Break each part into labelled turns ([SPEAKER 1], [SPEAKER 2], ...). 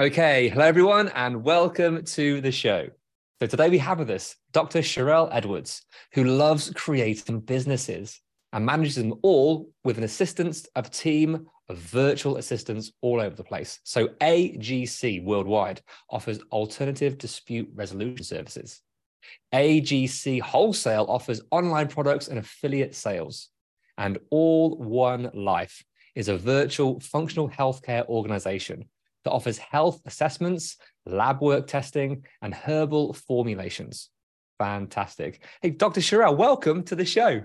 [SPEAKER 1] Okay, hello everyone, and welcome to the show. So today we have with us Dr. Sherell Edwards, who loves creating businesses and manages them all with an assistance of a team of virtual assistants all over the place. So AGC Worldwide offers alternative dispute resolution services. AGC Wholesale offers online products and affiliate sales. And All One Life is a virtual functional healthcare organization that offers health assessments, lab work testing, and herbal formulations. Fantastic. Hey, Dr. Sherell, welcome to the show.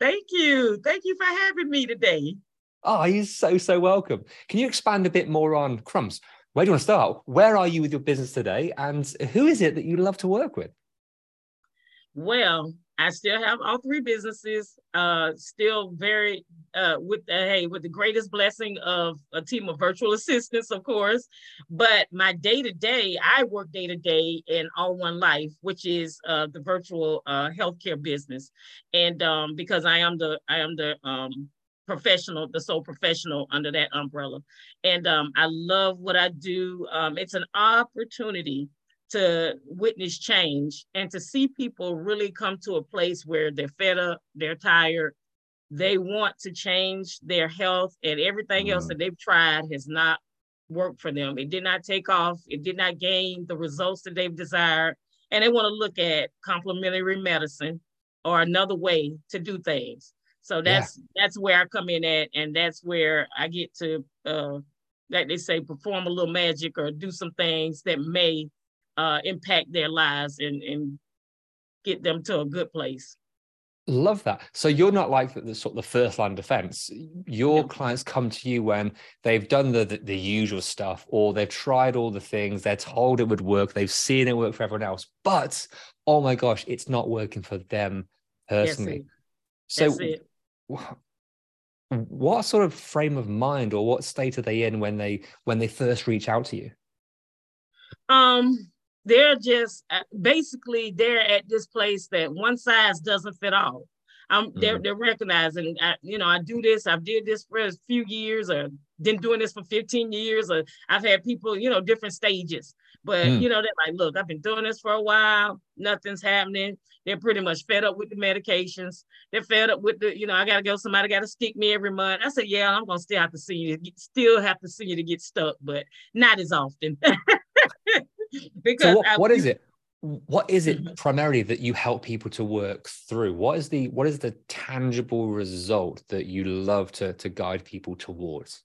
[SPEAKER 2] Thank you. Thank you for having me today.
[SPEAKER 1] Oh, you're so, so welcome. Can you expand a bit more on Crumbs? Where do you want to start? Where are you with your business today? And who is it that you love to work with?
[SPEAKER 2] Well, I still have all three businesses. Uh, still very uh, with the hey with the greatest blessing of a team of virtual assistants, of course. But my day to day, I work day to day in All One Life, which is uh, the virtual uh, healthcare business, and um, because I am the I am the um, professional, the sole professional under that umbrella, and um, I love what I do. Um, it's an opportunity to witness change and to see people really come to a place where they're fed up, they're tired, they want to change their health, and everything else
[SPEAKER 1] Mm.
[SPEAKER 2] that they've tried has not worked for them. It did not take off, it did not gain the results that they've desired, and they want to look at complementary medicine or another way to do things. So that's that's where I come in at, and that's where I get to uh like they say, perform a little magic or do some things that may uh, impact their lives and, and get them to a good place.
[SPEAKER 1] Love that. So you're not like the, the sort of the first line defense. Your clients come to you when they've done the, the the usual stuff, or they've tried all the things. They're told it would work. They've seen it work for everyone else, but oh my gosh, it's not working for them
[SPEAKER 2] That's
[SPEAKER 1] personally.
[SPEAKER 2] it.
[SPEAKER 1] So,
[SPEAKER 2] That's it.
[SPEAKER 1] wh- what sort of frame of mind or what state are they in when they when they first reach out to you?
[SPEAKER 2] Um, they're just uh, basically they're at this place that one size doesn't fit all. Um, they're they're recognizing, I, you know, I do this, I've did this for a few years, or been doing this for 15 years, or I've had people, you know, different stages. But
[SPEAKER 1] Mm.
[SPEAKER 2] you know, they're like, look, I've been doing this for a while, nothing's happening. They're pretty much fed up with the medications. They're fed up with the, you know, I gotta go, somebody gotta stick me every month. I said, yeah, I'm gonna still have to see you, still have to see you to get stuck, but not as often. because
[SPEAKER 1] So what,
[SPEAKER 2] I-
[SPEAKER 1] what is it? What is it
[SPEAKER 2] Mhm.
[SPEAKER 1] primarily that you help people to work through? What is the what is the tangible result that you love to to guide people towards?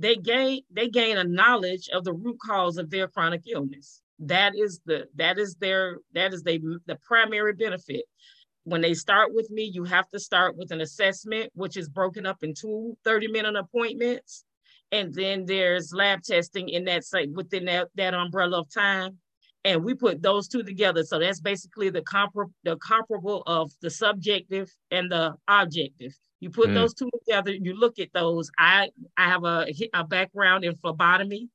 [SPEAKER 2] they gain they gain a knowledge of the root cause of their chronic illness that is the that is their that is the the primary benefit when they start with me you have to start with an assessment which is broken up into 30 minute appointments and then there's lab testing in that site within that, that umbrella of time. And we put those two together. So that's basically the compar- the comparable of the subjective and the objective. You put
[SPEAKER 1] Mm.
[SPEAKER 2] those two together you look at those. I i have a, a background in phlebotomy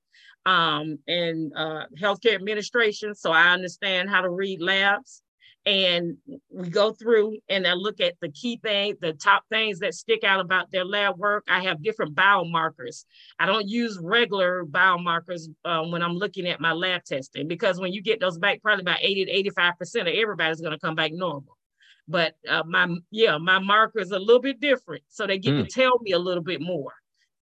[SPEAKER 2] um and uh healthcare administration. So i understand how to read labs and we go through and I look at the key things, the top things that stick out about their lab work. I have different biomarkers. I don't use regular biomarkers um, when I'm looking at my lab testing because when you get those back, probably about 80 to 85% of everybody's going to come back normal. But uh, my yeah, my marker is a little bit different, so they get
[SPEAKER 1] Mm.
[SPEAKER 2] to tell me a little bit more.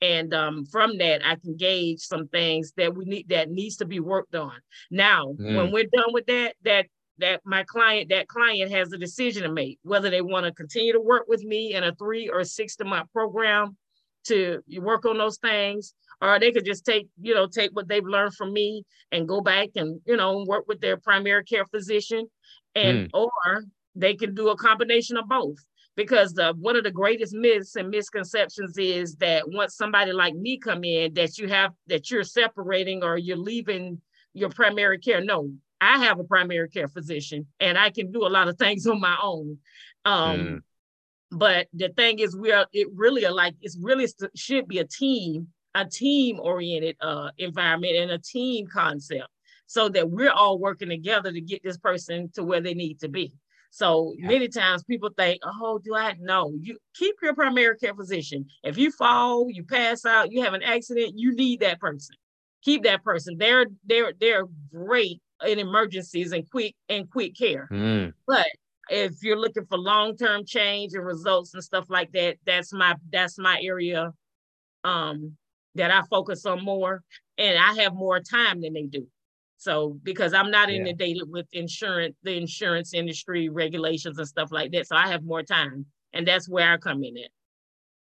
[SPEAKER 2] and um, from that i can gauge some things that we need that needs to be worked on now mm. when we're done with that that that my client that client has a decision to make whether they want to continue to work with me in a three or six to month program to work on those things or they could just take you know take what they've learned from me and go back and you know work with their primary care physician and mm. or they can do a combination of both because the one of the greatest myths and misconceptions is that once somebody like me come in that you have that you're separating or you're leaving your primary care no i have a primary care physician and i can do a lot of things on my own um, mm. but the thing is we are it really are like it's really should be a team a team oriented uh, environment and a team concept so that we're all working together to get this person to where they need to be so yeah. many times people think, oh, do I know? You keep your primary care physician. If you fall, you pass out, you have an accident, you need that person. Keep that person. They're they're they're great in emergencies and quick and quick care. Mm. But if you're looking for long-term change and results and stuff like that, that's my that's my area um that I focus on more. And I have more time than they do. So because I'm not yeah. inundated with insurance, the insurance industry regulations and stuff like that. So I have more time. And that's where I come in at.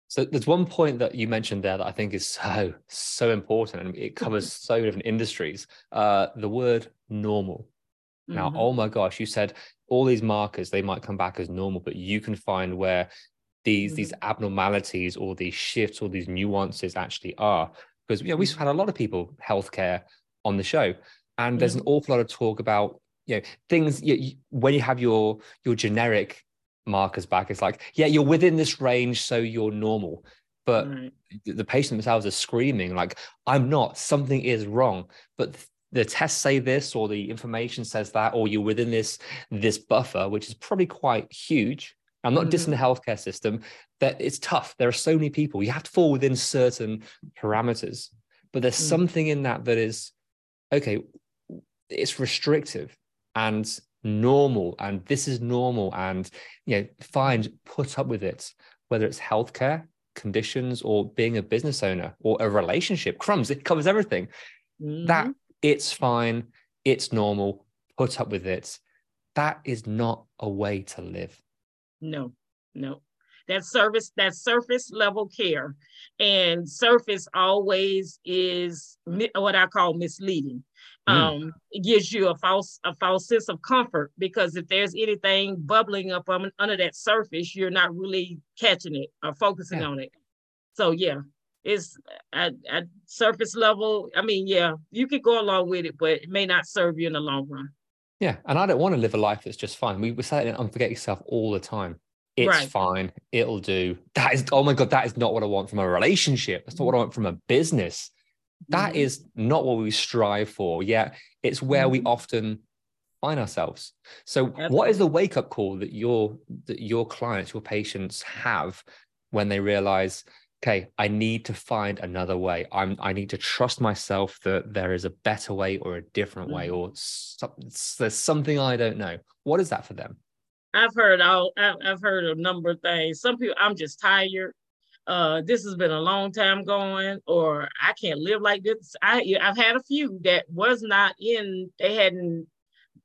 [SPEAKER 1] So there's one point that you mentioned there that I think is so, so important and it covers so many different industries. Uh, the word normal. Now, mm-hmm. oh my gosh, you said all these markers, they might come back as normal, but you can find where these mm-hmm. these abnormalities or these shifts or these nuances actually are. Because you know, we've mm-hmm. had a lot of people healthcare on the show and there's an mm. awful lot of talk about you know things you, you, when you have your your generic markers back. It's like yeah you're within this range so you're normal. But right. the patient themselves are screaming like i'm not. Something is wrong. But the tests say this or the information says that or you're within this this buffer which is probably quite huge. I'm not mm-hmm. dissing the healthcare system that it's tough. There are so many people. You have to fall within certain parameters. But there's mm-hmm. something in that that is okay it's restrictive. And normal and this is normal and you know find put up with it whether it's healthcare conditions or being a business owner or a relationship crumbs it covers everything. Mm-hmm. that it's fine it's normal put up with it. That is not a way to live.
[SPEAKER 2] No no that service that surface level care and surface always is what i call misleading Mm. um, it gives you a false a false sense of comfort because if there's anything bubbling up on, under that surface, you're not really catching it or focusing yeah. on it. So yeah, it's at, at surface level. I mean, yeah, you could go along with it, but it may not serve you in the long run.
[SPEAKER 1] Yeah, and I don't want to live a life that's just fine. We, we say it and forget yourself all the time. It's right. fine. It'll do. That is, oh my God, that is not what I want from a relationship. That's not what I want from a business. That mm-hmm. is not what we strive for. Yet it's where mm-hmm. we often find ourselves. So, what is the wake up call that your that your clients, your patients have when they realize, okay, I need to find another way. I'm I need to trust myself that there is a better way or a different mm-hmm. way, or so, there's something I don't know. What is that for them?
[SPEAKER 2] I've heard all I've heard a number of things. Some people, I'm just tired uh, this has been a long time going, or I can't live like this. I I've had a few that was not in. They hadn't.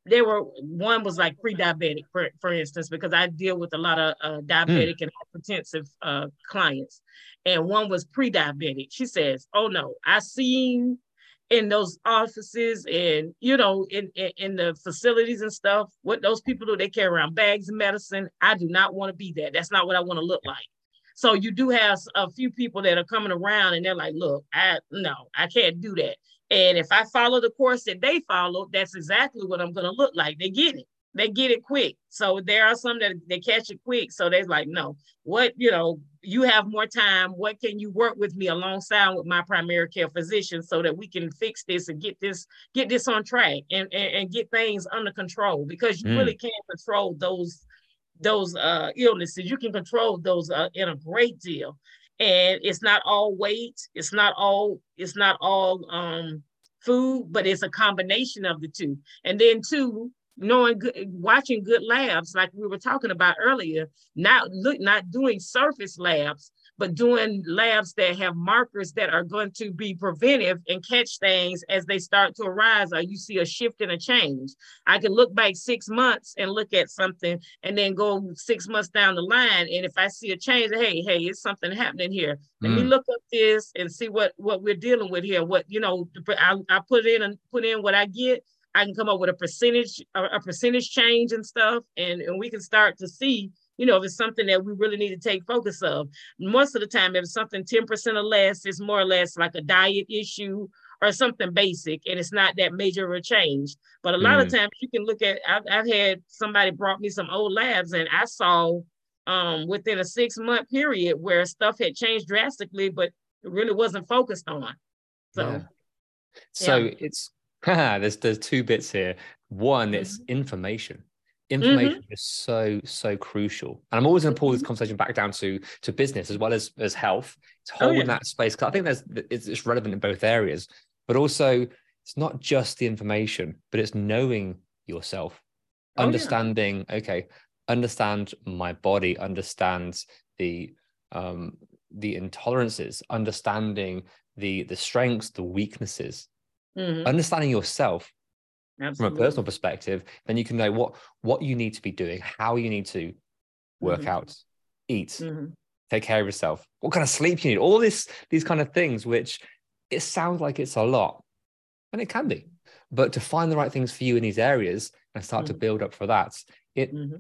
[SPEAKER 2] They were one was like pre-diabetic, for, for instance, because I deal with a lot of uh, diabetic mm. and hypertensive uh, clients, and one was pre-diabetic. She says, "Oh no, I seen in those offices and you know in, in, in the facilities and stuff what those people do they carry around bags of medicine i do not want to be that that's not what i want to look like so you do have a few people that are coming around and they're like, look, I no, I can't do that. And if I follow the course that they follow, that's exactly what I'm gonna look like. They get it. They get it quick. So there are some that they catch it quick. So they're like, no, what, you know, you have more time. What can you work with me alongside with my primary care physician so that we can fix this and get this, get this on track and, and, and get things under control because you mm. really can't control those those uh, illnesses. You can control those uh, in a great deal, and it's not all weight. It's not all. It's not all um, food, but it's a combination of the two. And then two, knowing good, watching good labs, like we were talking about earlier. Not look, not doing surface labs, but doing labs that have markers that are going to be preventive and catch things as they start to arise or you see a shift and a change. I can look back six months and look at something and then go six months down the line. And if I see a change, hey, hey, it's something happening here. Let mm. me look up this and see what what we're dealing with here. What you know, I, I put in and put in what I get. I can come up with a percentage, a, a percentage change and stuff, and, and we can start to see you know, if it's something that we really need to take focus of. Most of the time, if it's something 10% or less, it's more or less like a diet issue or something basic, and it's not that major of a change. But a lot mm. of times you can look at, I've, I've had somebody brought me some old labs, and I saw um, within a six month period where stuff had changed drastically, but it really wasn't focused on. So, yeah.
[SPEAKER 1] so yeah. it's there's there's two bits here. One, mm-hmm. it's information information mm-hmm. is so so crucial and i'm always going to pull this mm-hmm. conversation back down to to business as well as as health to hold oh, yeah. that space because i think there's it's, it's relevant in both areas but also it's not just the information but it's knowing yourself oh, understanding yeah. okay understand my body understand the um the intolerances understanding the the strengths the weaknesses mm-hmm. understanding yourself Absolutely. from a personal perspective, then you can know what what you need to be doing, how you need to work mm-hmm. out, eat, mm-hmm. take care of yourself, what kind of sleep you need, all this these kind of things, which it sounds like it's a lot, and it can be, but to find the right things for you in these areas and start mm-hmm. to build up for that, it mm-hmm.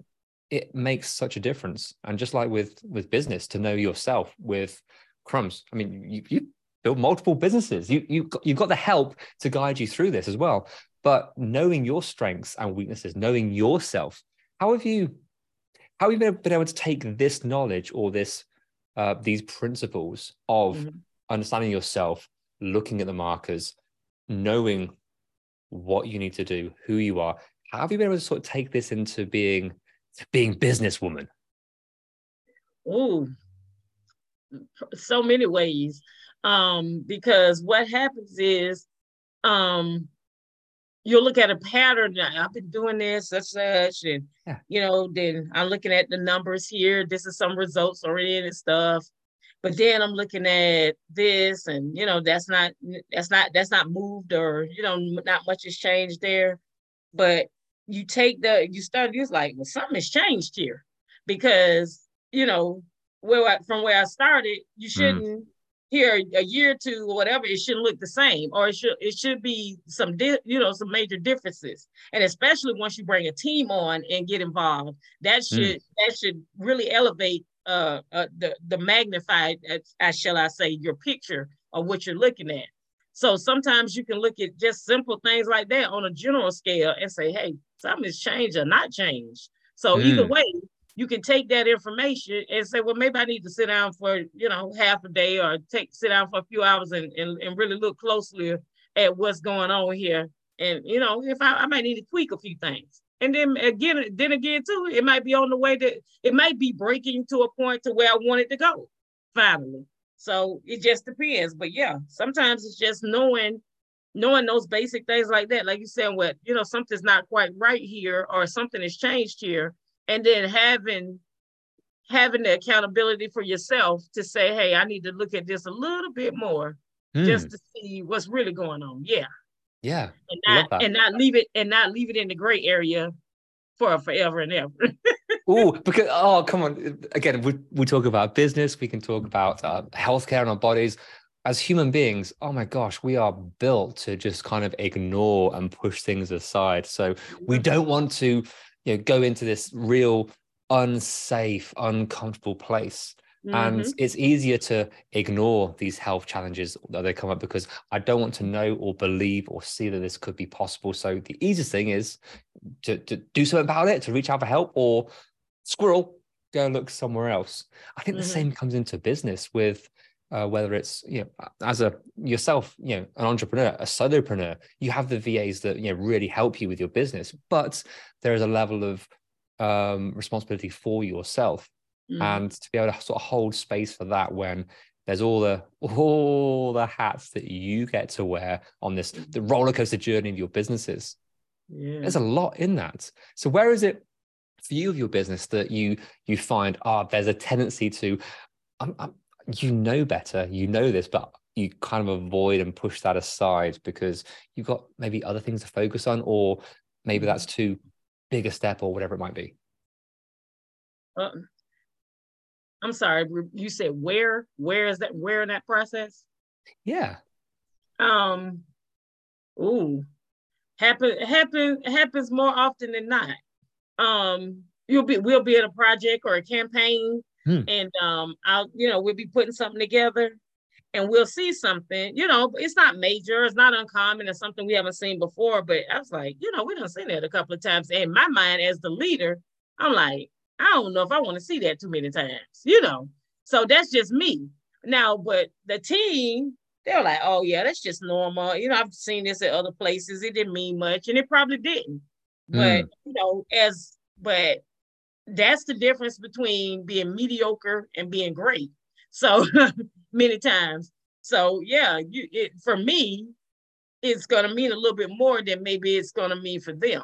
[SPEAKER 1] it makes such a difference. And just like with with business, to know yourself with crumbs. I mean, you you build multiple businesses. You you you've got the help to guide you through this as well. But knowing your strengths and weaknesses, knowing yourself, how have you how have you been able to take this knowledge or this uh, these principles of mm-hmm. understanding yourself, looking at the markers, knowing what you need to do, who you are? How have you been able to sort of take this into being being businesswoman?
[SPEAKER 2] Oh, so many ways. Um, because what happens is um you'll look at a pattern. I've been doing this, such such, and yeah. you know, then I'm looking at the numbers here. This is some results already and stuff. But then I'm looking at this, and you know, that's not that's not that's not moved, or you know, not much has changed there. But you take the you start it's like, well, something has changed here because you know where I, from where I started, you mm. shouldn't. Mm here a year or two or whatever, it shouldn't look the same, or it should it should be some di- you know some major differences. And especially once you bring a team on and get involved, that hmm. should mm. that should really elevate uh, uh the the magnified, as shall I say, your picture of what you're looking at. So sometimes you can look at just simple things like that on a general scale and say, hey, something's changed or not changed. So mm. either way, you can take that information and say, well, maybe I need to sit down for, you know, half a day or take sit down for a few hours and, and, and really look closely at what's going on here. And, you know, if I, I might need to tweak a few things. And then again, then again, too, it might be on the way that it might be breaking to a point to where I want it to go finally. So it just depends. But yeah, sometimes it's just knowing knowing those basic things like that. Like you said, what, you know, something's not quite right here or something has changed here and then having having the accountability for yourself to say, hey, I need to look at this a little bit more mm. just to see what's really going on. Yeah.
[SPEAKER 1] Yeah.
[SPEAKER 2] And not and not leave it and not leave it in the gray area for forever and ever.
[SPEAKER 1] oh, because oh, come on. Again, we we talk about business, we can talk about uh, healthcare and our bodies. As human beings, oh my gosh, we are built to just kind of ignore and push things aside. So we don't want to you know go into this real unsafe uncomfortable place mm-hmm. and it's easier to ignore these health challenges that they come up because i don't want to know or believe or see that this could be possible so the easiest thing is to, to do something about it to reach out for help or squirrel go look somewhere else i think mm-hmm. the same comes into business with uh, whether it's you know as a yourself you know an entrepreneur a solopreneur you have the vas that you know really help you with your business but there is a level of um, responsibility for yourself mm. and to be able to sort of hold space for that when there's all the all the hats that you get to wear on this the roller coaster journey of your businesses yeah. there's a lot in that so where is it for you of your business that you you find ah oh, there's a tendency to I'm, I'm you know better, you know this, but you kind of avoid and push that aside because you've got maybe other things to focus on, or maybe mm-hmm. that's too big a step or whatever it might be.
[SPEAKER 2] Uh, I'm sorry, you said where? Where is that? Where in that process?
[SPEAKER 1] Yeah.
[SPEAKER 2] Um. Ooh, happen happen happens more often than not. Um, you'll be we'll be at a project or a campaign, hmm. and um, I'll you know we'll be putting something together, and we'll see something. You know, it's not major, it's not uncommon, it's something we haven't seen before. But I was like, you know, we don't seen that a couple of times. And in my mind, as the leader, I'm like, I don't know if I want to see that too many times, you know. So that's just me. Now, but the team, they were like, oh yeah, that's just normal. You know, I've seen this at other places. It didn't mean much, and it probably didn't. Mm. But you know, as but that's the difference between being mediocre and being great. So many times. So yeah, you it, for me, it's gonna mean a little bit more than maybe it's gonna mean for them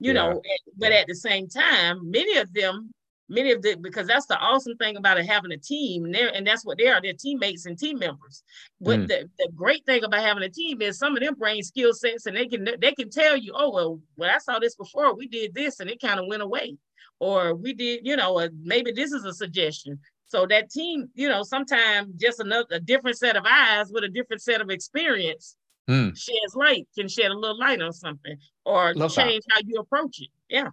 [SPEAKER 2] you yeah. know but at the same time many of them many of the because that's the awesome thing about it having a team and, and that's what they are they're teammates and team members but mm. the, the great thing about having a team is some of them bring skill sets and they can they can tell you oh well well i saw this before we did this and it kind of went away or we did you know maybe this is a suggestion so that team you know sometimes just another a different set of eyes with a different set of experience mm. sheds light, can shed a little light on something or Love change that. how you approach it. Yeah.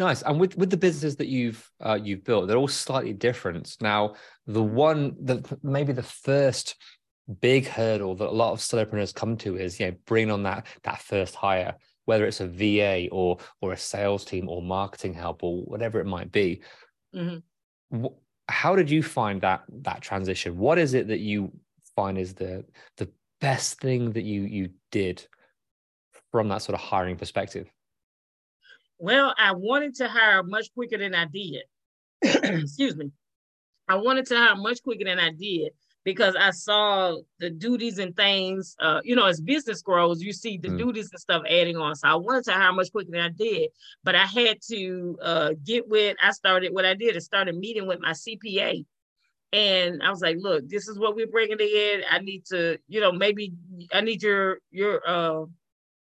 [SPEAKER 1] Nice. And with with the businesses that you've uh, you've built, they're all slightly different. Now, the one that maybe the first big hurdle that a lot of solopreneurs come to is you know bringing on that that first hire, whether it's a VA or or a sales team or marketing help or whatever it might be. Mm-hmm. How did you find that that transition? What is it that you find is the the best thing that you you did from that sort of hiring perspective?
[SPEAKER 2] Well, I wanted to hire much quicker than I did. Excuse me. I wanted to hire much quicker than I did because I saw the duties and things. Uh, you know, as business grows, you see the mm. duties and stuff adding on. So I wanted to hire much quicker than I did, but I had to uh, get with. I started what I did is started meeting with my CPA and I was like, look, this is what we're bringing in. I need to, you know, maybe I need your your uh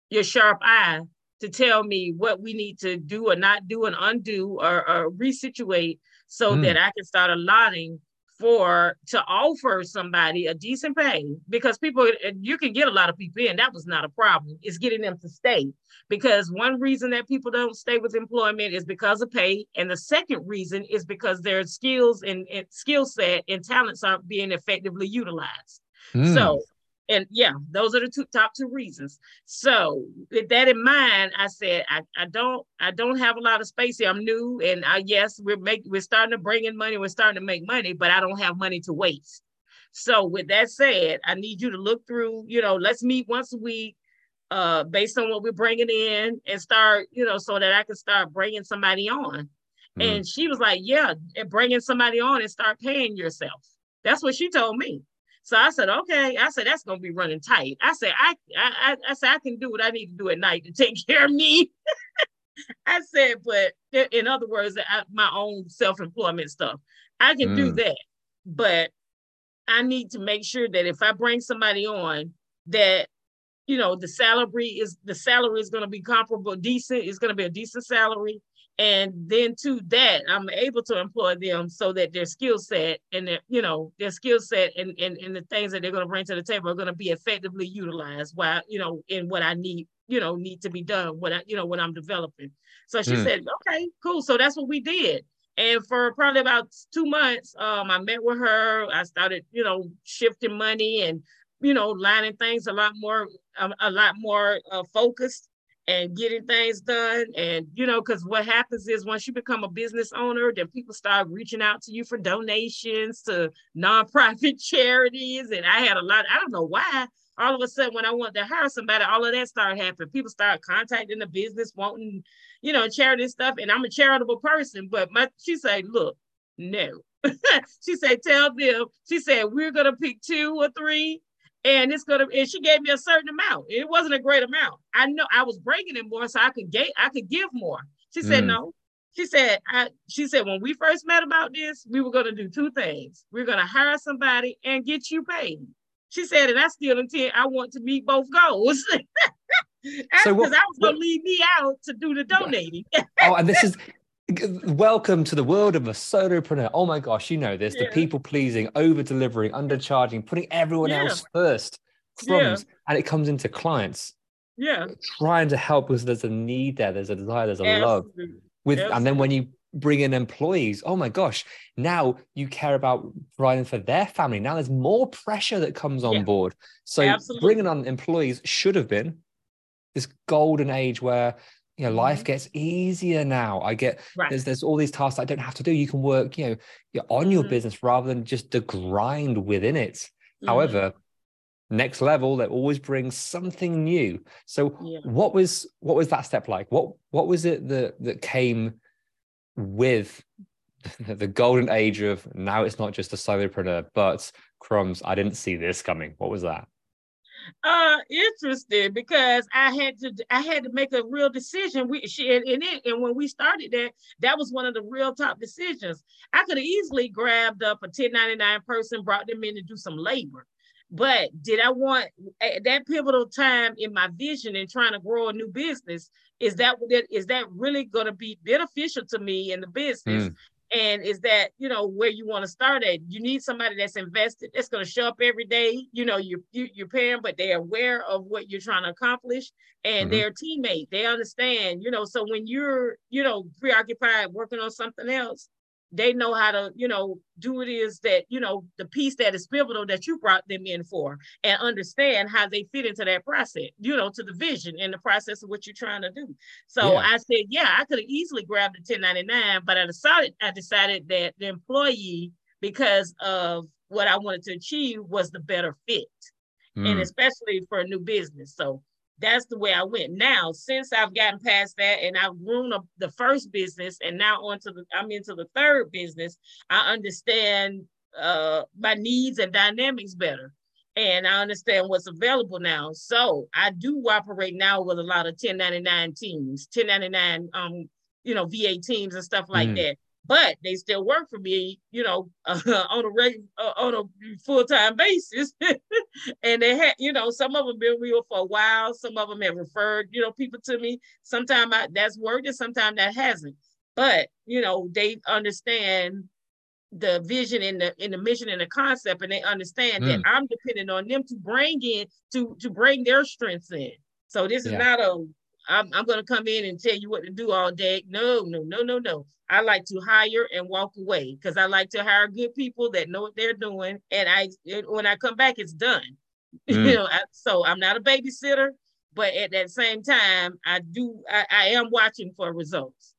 [SPEAKER 2] your sharp eye to tell me what we need to do or not do and undo or, or resituate so mm. that I can start allotting for to offer somebody a decent pay because people you can get a lot of people in that was not a problem it's getting them to stay because one reason that people don't stay with employment is because of pay and the second reason is because their skills and, and skill set and talents aren't being effectively utilized mm. so and yeah, those are the two top two reasons. So with that in mind, I said I, I don't I don't have a lot of space here. I'm new, and I yes, we're making we're starting to bring in money. We're starting to make money, but I don't have money to waste. So with that said, I need you to look through. You know, let's meet once a week, uh, based on what we're bringing in, and start. You know, so that I can start bringing somebody on. Mm. And she was like, "Yeah, and bringing somebody on and start paying yourself." That's what she told me. So I said, okay. I said, that's gonna be running tight. I said, I I I said I can do what I need to do at night to take care of me. I said, but in other words, I, my own self-employment stuff. I can mm. do that, but I need to make sure that if I bring somebody on, that you know the salary is the salary is going to be comparable, decent. It's going to be a decent salary, and then to that i'm able to employ them so that their skill set and their you know their skill set and, and and the things that they're going to bring to the table are going to be effectively utilized while you know in what i need you know need to be done what i you know what i'm developing. So she mm. said okay cool. So that's what we did. And for probably about two months um i met with her. I started you know shifting money and you know lining things a lot more um, a lot more uh, focused and getting things done. And, you know, because what happens is once you become a business owner, then people start reaching out to you for donations to nonprofit charities. And I had a lot, I don't know why. All of a sudden, when I wanted to hire somebody, all of that started happening. People start contacting the business, wanting, you know, charity stuff. And I'm a charitable person, but my she said, look, no. she said, tell them, she said, we're gonna pick two or three and it's gonna and she gave me a certain amount it wasn't a great amount i know i was breaking it more so i could get i could give more she said mm. no She said, I, she said, when we first met about this, we were going to do two things. We are going to hire somebody and get you paid. She said, and I still intend, I want to meet both goals. so because I was going to leave me out to do the donating.
[SPEAKER 1] oh, and this is welcome to the world of a solopreneur. Oh my gosh, you know this, yeah. the people pleasing, over delivering, undercharging, putting everyone yeah. else first. Crumbs. Yeah. And it comes into clients.
[SPEAKER 2] Yeah.
[SPEAKER 1] Trying to help because there's a need there, there's a desire, there's a Absolutely. love with Absolutely. and then when you bring in employees oh my gosh now you care about providing for their family now there's more pressure that comes on board so Absolutely. bringing on employees should have been this golden age where you know mm-hmm. life gets easier now i get right. there's there's all these tasks i don't have to do you can work you know you're on mm-hmm. your business rather than just the grind within it mm-hmm. however next level that always brings something new so yeah. what was what was that step like what what was it that that came with the golden age of now it's not just a solopreneur but crumbs i didn't see this coming what was that
[SPEAKER 2] uh interesting because i had to i had to make a real decision we she and, and, it, and when we started that that was one of the real top decisions i could have easily grabbed up a 1099 person brought them in to do some labor but did I want at that pivotal time in my vision and trying to grow a new business? Is that is that really going to be beneficial to me in the business? Mm. And is that you know where you want to start at? You need somebody that's invested, that's going to show up every day. You know, you, you you're paying, but they're aware of what you're trying to accomplish, and mm-hmm. they're a teammate. They understand. You know, so when you're you know preoccupied working on something else, they know how to, you know, do it is that, you know, the piece that is pivotal that you brought them in for and understand how they fit into that process, you know, to the vision and the process of what you're trying to do. So yeah. I said, yeah, I could have easily grabbed the 1099, but I decided I decided that the employee, because of what I wanted to achieve, was the better fit. Mm. And especially for a new business. So that's the way I went. Now, since I've gotten past that and I've grown up the first business and now onto the I'm into the third business, I understand uh my needs and dynamics better. And I understand what's available now. So I do operate now with a lot of 1099 teams, 1099 um, you know, VA teams and stuff like mm. that but they still work for me, you know, uh, on a reg- uh, on a full time basis. and they had, you know, some of them been real for a while. Some of them have referred, you know, people to me. Sometimes that's worked, and sometimes that hasn't. But you know, they understand the vision and the in the mission and the concept, and they understand mm. that I'm depending on them to bring in to to bring their strengths in. So this yeah. is not a I'm, I'm going to come in and tell you what to do all day. No, no, no, no, no. I like to hire and walk away because I like to hire good people that know what they're doing. And I, when I come back, it's done. Mm. you know, I, so I'm not a babysitter, but at that same time, I do, I, I am watching for results.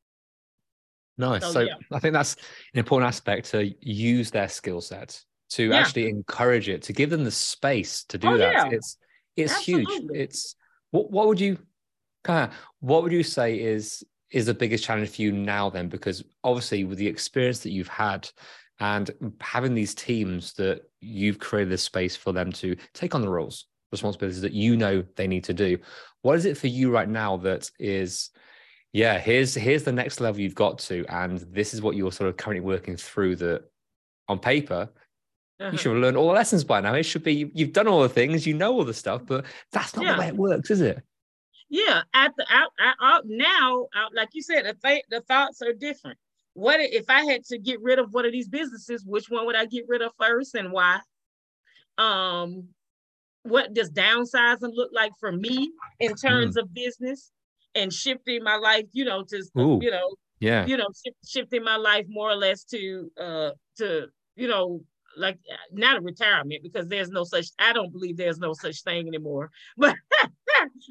[SPEAKER 1] Nice. So, so yeah. I think that's an important aspect to use their skill set to yeah. actually encourage it, to give them the space to do oh, that. Yeah. It's it's Absolutely. huge. It's what what would you kind of what would you say is is the biggest challenge for you now then because obviously with the experience that you've had and having these teams that you've created this space for them to take on the roles responsibilities that you know they need to do what is it for you right now that is yeah here's here's the next level you've got to and this is what you're sort of currently working through that on paper uh-huh. you should have learned all the lessons by now it should be you've done all the things you know all the stuff but that's not yeah. the way it works is it
[SPEAKER 2] yeah at the out, out, now out, like you said the, th- the thoughts are different what if i had to get rid of one of these businesses which one would i get rid of first and why um what does downsizing look like for me in terms mm. of business and shifting my life you know to Ooh, you know
[SPEAKER 1] yeah
[SPEAKER 2] you know shifting my life more or less to uh to you know like not a retirement because there's no such I don't believe there's no such thing anymore. But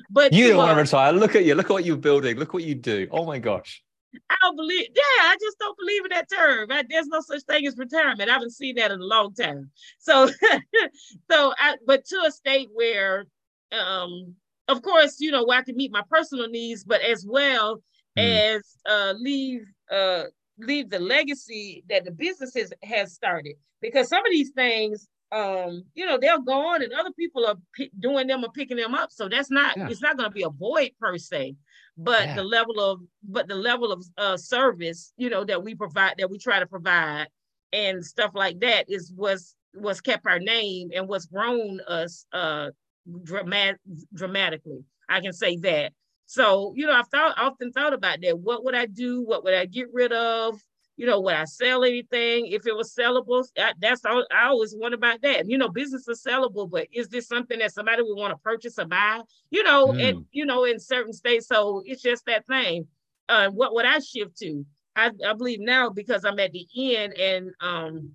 [SPEAKER 2] but
[SPEAKER 1] you don't want to retire. Look at you. Look at what you're building. Look what you do. Oh my gosh.
[SPEAKER 2] I don't believe. Yeah, I just don't believe in that term. I, there's no such thing as retirement. I haven't seen that in a long time. So, so I, but to a state where, um, of course, you know, where I can meet my personal needs, but as well mm. as uh, leave uh, leave the legacy that the business has, has started. Because some of these things, um, you know, they're gone and other people are p- doing them or picking them up. So that's not, yeah. it's not going to be a void per se. but
[SPEAKER 1] Yeah.
[SPEAKER 2] the level of but the level of uh, service, you know, that we provide that we try to provide and stuff like that is what's what's kept our name and what's grown us uh dramat- dramatically. I can say that. So, you know, I've thought often thought about that. What would I do? What would I get rid of? You know, would I sell anything if it was sellable? I, that's all I always wonder about that. You know, business is sellable, but is this something that somebody would want to purchase or buy? You know, and you know, in certain states. So it's just that thing. Uh, what would I shift to? I, I believe now because I'm at the end and um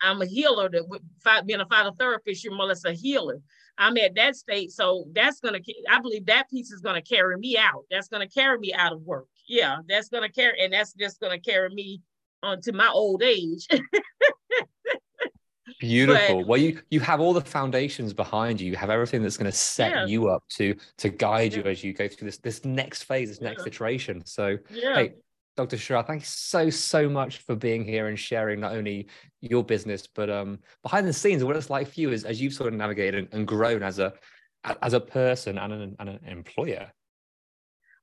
[SPEAKER 2] I'm a healer that being a phytotherapist, you're more or less a healer. I'm at that state. So that's gonna I believe that piece is gonna carry me out. That's gonna carry me out of work. Yeah, that's gonna carry and that's just gonna carry me onto my old age.
[SPEAKER 1] Beautiful. well, you you have all the foundations behind you. You have everything that's going to set
[SPEAKER 2] Yeah.
[SPEAKER 1] you up to to guide you as you go through this this next phase, this next
[SPEAKER 2] Yeah.
[SPEAKER 1] iteration. So,
[SPEAKER 2] yeah.
[SPEAKER 1] hey, Dr. Shara, thanks so so much for being here and sharing not only your business but um behind the scenes what it's like for you as, as you've sort of navigated and, and grown as a as a person and an, and an employer.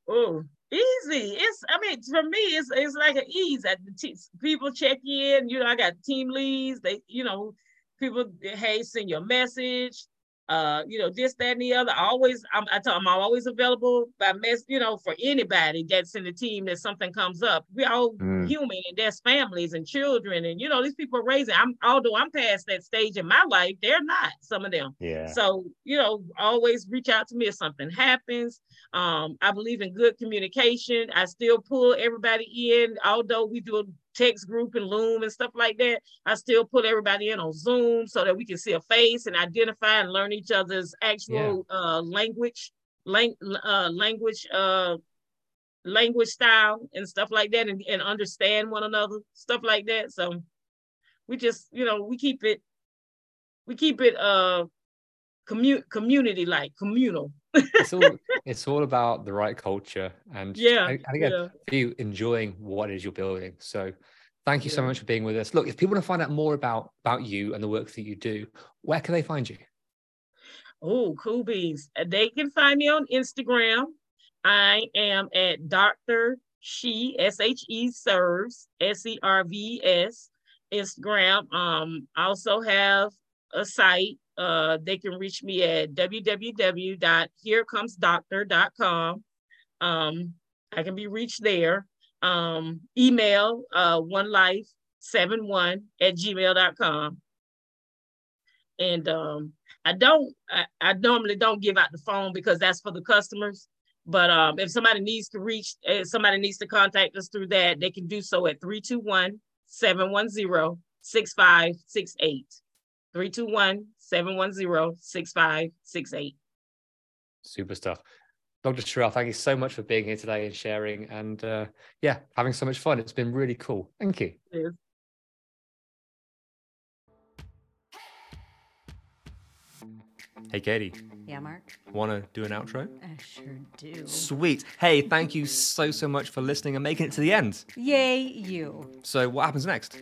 [SPEAKER 2] Oh, easy. It's I mean, for me, it's it's like an ease. At the te- people check in. You know, I got team leads. They, you know, people hey, send your message. Uh, you know, this, that, and the other. I always, I'm, I tell I'm always available by mess. You know, for anybody that's in the team that something comes up. We all
[SPEAKER 1] Mm.
[SPEAKER 2] human, and there's families and children, and you know, these people are raising. I'm although I'm past that stage in my life, they're not. Some of them.
[SPEAKER 1] Yeah.
[SPEAKER 2] So, you know, always reach out to me if something happens. Um, I believe in good communication. I still pull everybody in, although we do text group and Loom and stuff like that. I still put everybody in on Zoom so that we can see a face and identify and learn each other's actual uh, language, lang- uh, language, uh, language style and stuff like that, and, and understand one another, stuff like that. So we just, you know, we keep it, we keep it uh commu- community like communal.
[SPEAKER 1] It's all it's all about the right culture and
[SPEAKER 2] Yeah,
[SPEAKER 1] and and again
[SPEAKER 2] yeah.
[SPEAKER 1] you enjoying what it is you're building so thank you so much for being with us look if people want to find out more about about you and the work that you do where can they find you
[SPEAKER 2] Oh, cool beans. They can find me on Instagram. I am at Dr. She S H E serves S E R V S Instagram. Um, I also have a site. Uh, they can reach me at www.herecomesdoctor.com. Um, I can be reached there. Um, email uh, one life seven one at gmail.com. And um, I don't, I, I normally don't give out the phone because that's for the customers. But um, if somebody needs to reach, if somebody needs to contact us through that, they can do so at 321 710 6568. 321 710 6568.
[SPEAKER 1] super stuff dr Sherell, thank you so much for being here today and sharing and uh, yeah having so much fun it's been really cool thank you
[SPEAKER 2] Yes.
[SPEAKER 1] hey katie
[SPEAKER 3] Yeah, Mark?
[SPEAKER 1] want to do an outro
[SPEAKER 3] I sure do.
[SPEAKER 1] sweet hey thank you so so much for listening and making it to the end
[SPEAKER 3] Yay, you.
[SPEAKER 1] so what happens next